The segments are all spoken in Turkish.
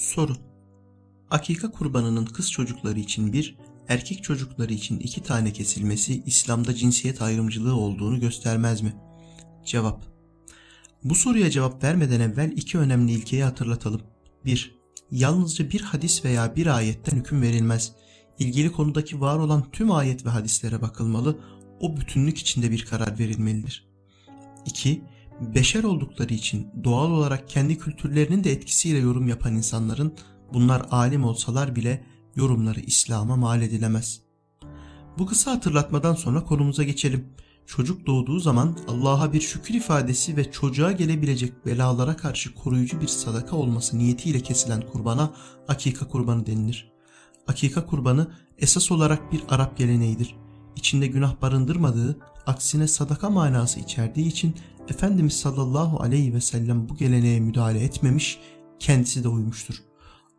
Soru Akika kurbanının kız çocukları için bir, erkek çocukları için iki tane kesilmesi İslam'da cinsiyet ayrımcılığı olduğunu göstermez mi? Cevap Bu soruya cevap vermeden evvel iki önemli ilkeyi hatırlatalım. 1. Yalnızca bir hadis veya bir ayetten hüküm verilmez. İlgili konudaki var olan tüm ayet ve hadislere bakılmalı, o bütünlük içinde bir karar verilmelidir. 2 beşer oldukları için doğal olarak kendi kültürlerinin de etkisiyle yorum yapan insanların bunlar alim olsalar bile yorumları İslam'a mal edilemez. Bu kısa hatırlatmadan sonra konumuza geçelim. Çocuk doğduğu zaman Allah'a bir şükür ifadesi ve çocuğa gelebilecek belalara karşı koruyucu bir sadaka olması niyetiyle kesilen kurbana akika kurbanı denilir. Akika kurbanı esas olarak bir Arap geleneğidir. İçinde günah barındırmadığı, aksine sadaka manası içerdiği için Efendimiz sallallahu aleyhi ve sellem bu geleneğe müdahale etmemiş, kendisi de uymuştur.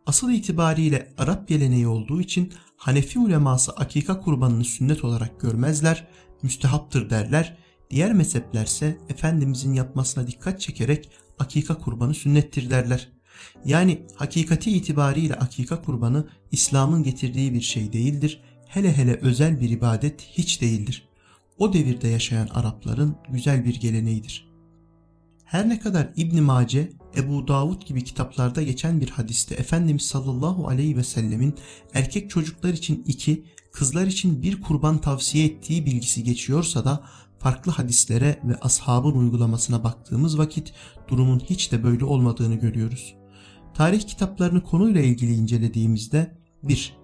Asıl itibariyle Arap geleneği olduğu için Hanefi uleması akika kurbanını sünnet olarak görmezler, müstehaptır derler. Diğer mezheplerse Efendimizin yapmasına dikkat çekerek akika kurbanı sünnettir derler. Yani hakikati itibariyle akika kurbanı İslam'ın getirdiği bir şey değildir. Hele hele özel bir ibadet hiç değildir o devirde yaşayan Arapların güzel bir geleneğidir. Her ne kadar İbn Mace, Ebu Davud gibi kitaplarda geçen bir hadiste Efendimiz sallallahu aleyhi ve sellemin erkek çocuklar için iki, kızlar için bir kurban tavsiye ettiği bilgisi geçiyorsa da farklı hadislere ve ashabın uygulamasına baktığımız vakit durumun hiç de böyle olmadığını görüyoruz. Tarih kitaplarını konuyla ilgili incelediğimizde 1.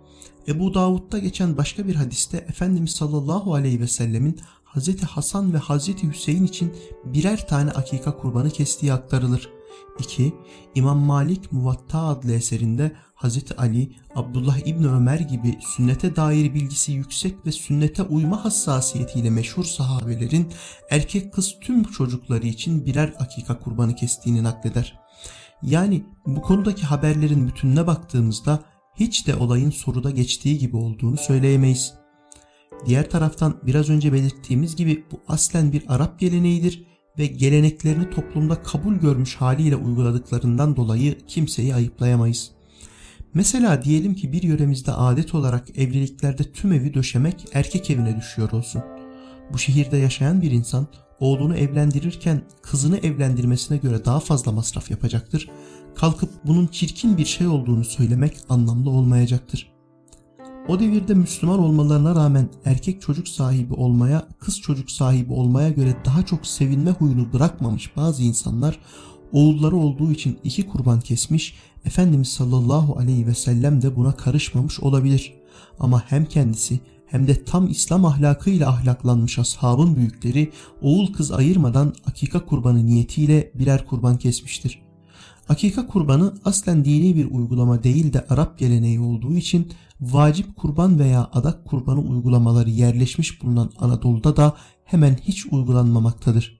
Ebu Davud'da geçen başka bir hadiste Efendimiz sallallahu aleyhi ve sellemin Hz. Hasan ve Hz. Hüseyin için birer tane akika kurbanı kestiği aktarılır. 2. İmam Malik Muvatta adlı eserinde Hz. Ali, Abdullah İbni Ömer gibi sünnete dair bilgisi yüksek ve sünnete uyma hassasiyetiyle meşhur sahabelerin erkek kız tüm çocukları için birer akika kurbanı kestiğini nakleder. Yani bu konudaki haberlerin bütününe baktığımızda hiç de olayın soruda geçtiği gibi olduğunu söyleyemeyiz. Diğer taraftan biraz önce belirttiğimiz gibi bu aslen bir Arap geleneğidir ve geleneklerini toplumda kabul görmüş haliyle uyguladıklarından dolayı kimseyi ayıplayamayız. Mesela diyelim ki bir yöremizde adet olarak evliliklerde tüm evi döşemek erkek evine düşüyor olsun. Bu şehirde yaşayan bir insan oğlunu evlendirirken kızını evlendirmesine göre daha fazla masraf yapacaktır kalkıp bunun çirkin bir şey olduğunu söylemek anlamlı olmayacaktır. O devirde Müslüman olmalarına rağmen erkek çocuk sahibi olmaya, kız çocuk sahibi olmaya göre daha çok sevinme huyunu bırakmamış bazı insanlar oğulları olduğu için iki kurban kesmiş, Efendimiz sallallahu aleyhi ve sellem de buna karışmamış olabilir. Ama hem kendisi hem de tam İslam ahlakıyla ahlaklanmış ashabın büyükleri oğul kız ayırmadan akika kurbanı niyetiyle birer kurban kesmiştir. Akika kurbanı aslen dini bir uygulama değil de Arap geleneği olduğu için vacip kurban veya adak kurbanı uygulamaları yerleşmiş bulunan Anadolu'da da hemen hiç uygulanmamaktadır.